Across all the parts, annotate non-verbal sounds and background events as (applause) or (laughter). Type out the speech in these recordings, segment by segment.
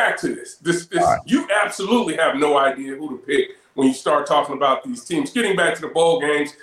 back to this. This, this right. you absolutely have no idea who to pick when you start talking about these teams. Getting back to the bowl games,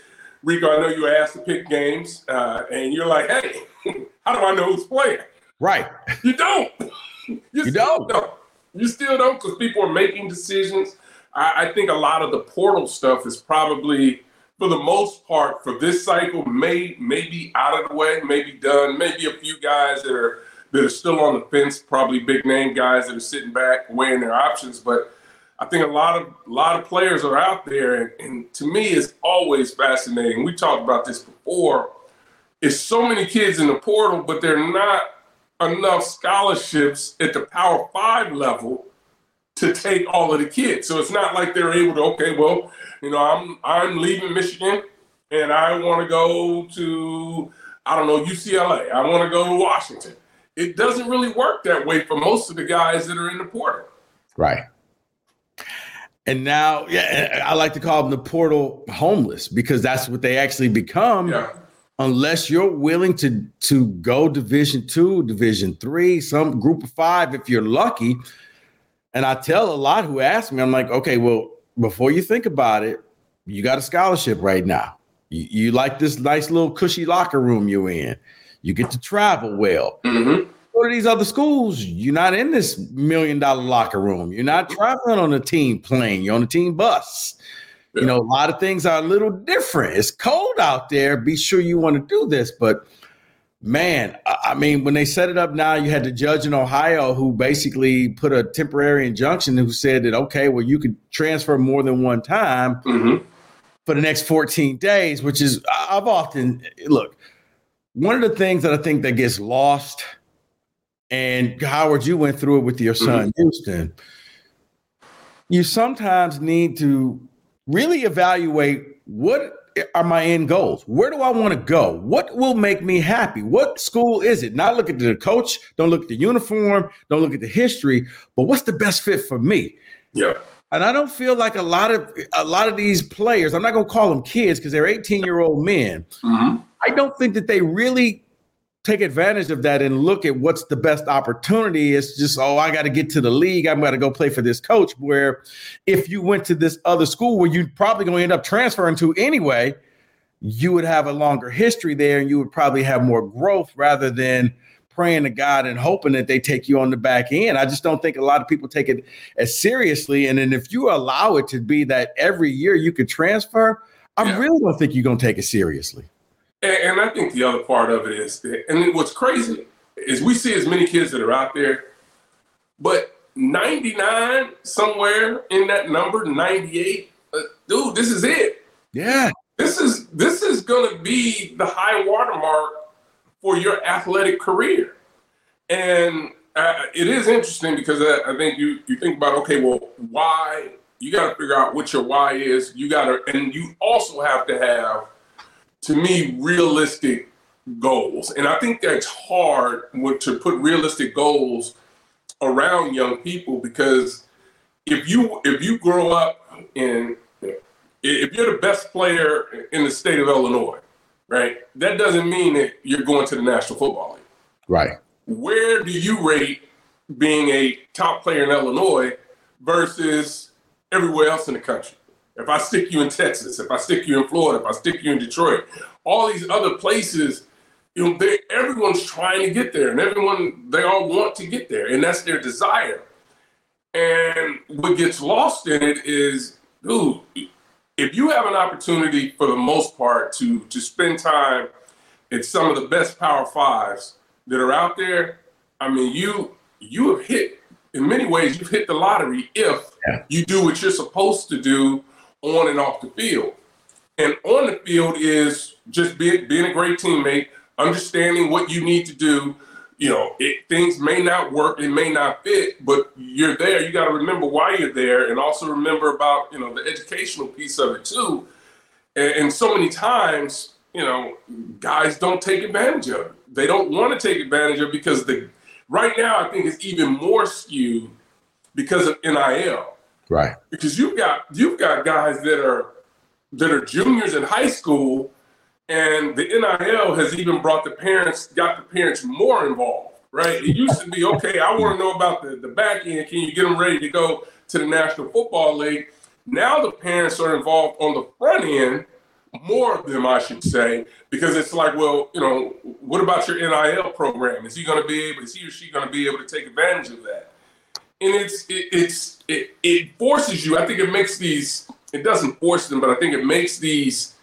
Rico, I know you were asked to pick games, uh, and you're like, "Hey, (laughs) how do I know who's playing?" Right. You don't. (laughs) you, you don't. don't. You still don't because people are making decisions. I, I think a lot of the portal stuff is probably, for the most part, for this cycle, may maybe out of the way, maybe done. Maybe a few guys that are that are still on the fence, probably big name guys that are sitting back weighing their options. But I think a lot of a lot of players are out there, and, and to me, it's always fascinating. We talked about this before. It's so many kids in the portal, but they're not enough scholarships at the Power Five level to take all of the kids. So it's not like they're able to. Okay, well, you know, I'm I'm leaving Michigan, and I want to go to I don't know UCLA. I want to go to Washington it doesn't really work that way for most of the guys that are in the portal. Right. And now, yeah, I like to call them the portal homeless because that's what they actually become. Yeah. Unless you're willing to to go Division two, Division three, some Group of five, if you're lucky. And I tell a lot who ask me, I'm like, okay, well, before you think about it, you got a scholarship right now. You, you like this nice little cushy locker room you're in. You get to travel well. Mm-hmm. Go to these other schools. You're not in this million dollar locker room. You're not traveling on a team plane. You're on a team bus. Yeah. You know, a lot of things are a little different. It's cold out there. Be sure you want to do this. But man, I mean, when they set it up now, you had the judge in Ohio who basically put a temporary injunction who said that, okay, well, you could transfer more than one time mm-hmm. for the next 14 days, which is, I've often, look, one of the things that I think that gets lost, and Howard, you went through it with your son mm-hmm. Houston. You sometimes need to really evaluate what are my end goals? Where do I want to go? What will make me happy? What school is it? Not look at the coach, don't look at the uniform, don't look at the history, but what's the best fit for me? Yeah. And I don't feel like a lot of a lot of these players, I'm not gonna call them kids because they're 18 year old men. Mm-hmm. I don't think that they really take advantage of that and look at what's the best opportunity. It's just, oh, I got to get to the league. I'm going to go play for this coach. Where if you went to this other school where you're probably going to end up transferring to anyway, you would have a longer history there and you would probably have more growth rather than praying to God and hoping that they take you on the back end. I just don't think a lot of people take it as seriously. And then if you allow it to be that every year you could transfer, I yeah. really don't think you're going to take it seriously. And, and I think the other part of it is, that, and what's crazy is we see as many kids that are out there, but 99 somewhere in that number, 98, uh, dude, this is it. Yeah. this is this is going to be the high watermark for your athletic career. And uh, it is interesting because I, I think you you think about okay, well, why you got to figure out what your why is. You got to, and you also have to have, to me, realistic goals. And I think that's hard to put realistic goals around young people because if you if you grow up in if you're the best player in the state of Illinois, right? That doesn't mean that you're going to the National Football League. Right. Where do you rate being a top player in Illinois versus everywhere else in the country? If I stick you in Texas, if I stick you in Florida, if I stick you in Detroit, all these other places, you know, they, everyone's trying to get there, and everyone they all want to get there, and that's their desire. And what gets lost in it is, dude, if you have an opportunity for the most part to to spend time in some of the best power fives that are out there, I mean you you have hit in many ways you've hit the lottery if yeah. you do what you're supposed to do on and off the field. And on the field is just being being a great teammate, understanding what you need to do. You know, it, things may not work, it may not fit, but you're there. You got to remember why you're there, and also remember about you know the educational piece of it too. And, and so many times, you know, guys don't take advantage of it. They don't want to take advantage of it because the right now I think it's even more skewed because of NIL. Right. Because you've got you've got guys that are that are juniors in high school and the NIL has even brought the parents, got the parents more involved, right? It used to be, okay, I want to know about the, the back end. Can you get them ready to go to the National Football League? Now the parents are involved on the front end, more of them, I should say, because it's like, well, you know, what about your NIL program? Is he going to be able, is he or she going to be able to take advantage of that? And it's, it, it's, it, it forces you, I think it makes these, it doesn't force them, but I think it makes these,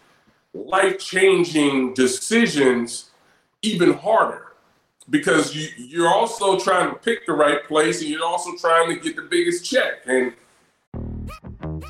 life changing decisions even harder because you, you're also trying to pick the right place and you're also trying to get the biggest check. And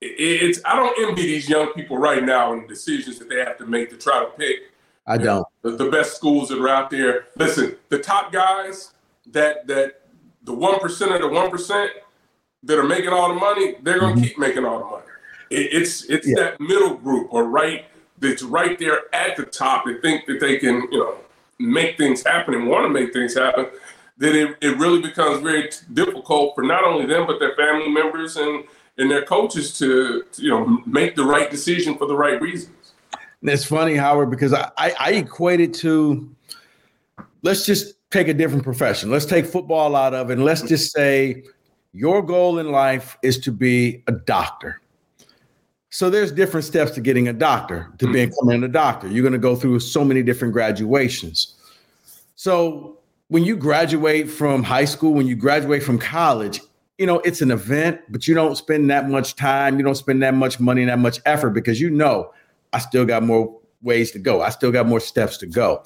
it's I don't envy these young people right now and the decisions that they have to make to try to pick. I don't. The, the, best schools that are out there. Listen, the top guys that that the one percent of the one percent that are making all the money, they're gonna mm-hmm. keep making all the money. It, it's it's yeah. that middle group or right that's right there at the top that think that they can you know make things happen and want to make things happen. That it, it really becomes very difficult for not only them but their family members and and their coaches to, to, you know make the right decision for the right reasons. it's funny, Howard, because I, I, I equate it to let's just take a different profession. Let's take football out of it, and let's just say your goal in life is to be a doctor. So there's different steps to getting a doctor, to mm-hmm. becoming a doctor. You're going to go through so many different graduations. So when you graduate from high school, when you graduate from college, you know, it's an event, but you don't spend that much time, you don't spend that much money and that much effort because you know I still got more ways to go. I still got more steps to go.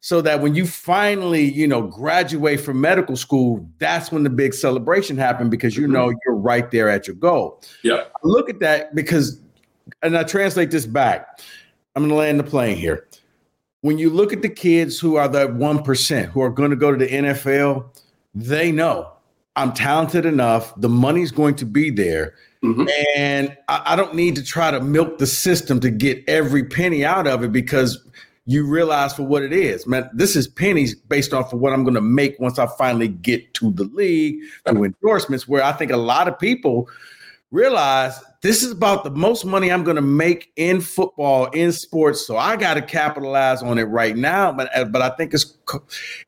So that when you finally, you know, graduate from medical school, that's when the big celebration happened because you mm-hmm. know you're right there at your goal. Yeah. Look at that because and I translate this back. I'm going to land the plane here. When you look at the kids who are the 1% who are going to go to the NFL, they know I'm talented enough. The money's going to be there. Mm-hmm. And I, I don't need to try to milk the system to get every penny out of it because you realize for what it is. Man, this is pennies based off of what I'm going to make once I finally get to the league through endorsements, where I think a lot of people realize this is about the most money I'm going to make in football in sports. So I got to capitalize on it right now. But uh, but I think it's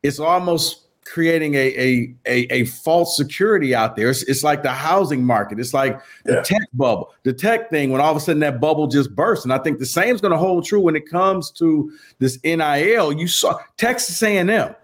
it's almost creating a a a, a false security out there. It's, it's, like the housing market. It's like the yeah. tech bubble, the tech thing. When all of a sudden that bubble just bursts, and I think the same is going to hold true when it comes to this NIL. You saw Texas A&M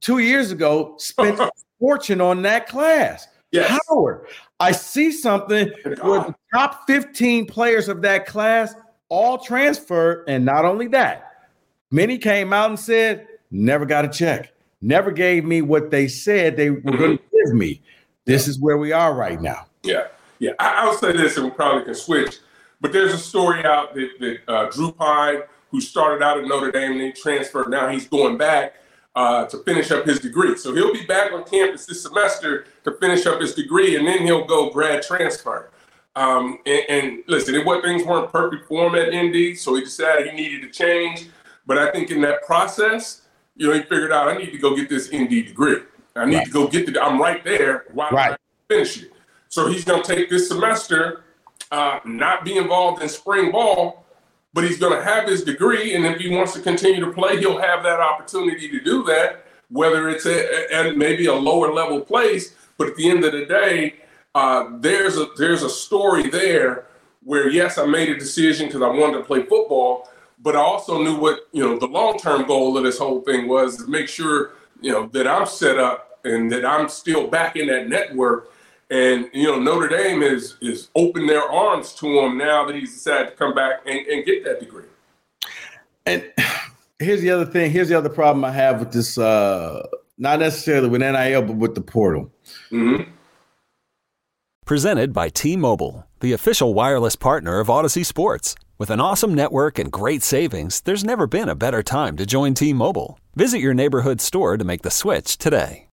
two years ago spent (laughs) a fortune on that class. Yes. Howard, I see something where the top 15 players of that class all transferred, and not only that, many came out and said, "Never got a check." never gave me what they said they were mm-hmm. going to give me. This is where we are right now. Yeah, yeah. I, will say this, and we probably can switch. But there's a story out that, that uh, Drew Pyne, who started out at Notre Dame, and he transferred. Now he's going back uh, to finish up his degree. So he'll be back on campus this semester to finish up his degree, and then he'll go grad transfer. Um, and, and, listen, what things weren't perfect for him at ND, so he decided he needed to change. But I think in that process, you know, he figured out I need to go get this ND degree. I need right. to go get the. I'm right there. Why right. I finish it? So he's going to take this semester, uh, not be involved in spring ball, but he's going to have his degree, and if he wants to continue to play, he'll have that opportunity to do that. Whether it's at maybe a lower level place, but at the end of the day, uh, there's a there's a story there where yes, I made a decision because I wanted to play football, but I also knew what you know the long term goal of this whole thing was to make sure you know that I'm set up and that I'm still back in that network. And you know Notre Dame is is open their arms to him now that he's decided to come back and, and get that degree. And here's the other thing. Here's the other problem I have with this. Uh, not necessarily with NIL, but with the portal. Mm-hmm. Presented by T-Mobile, the official wireless partner of Odyssey Sports. With an awesome network and great savings, there's never been a better time to join T Mobile. Visit your neighborhood store to make the switch today.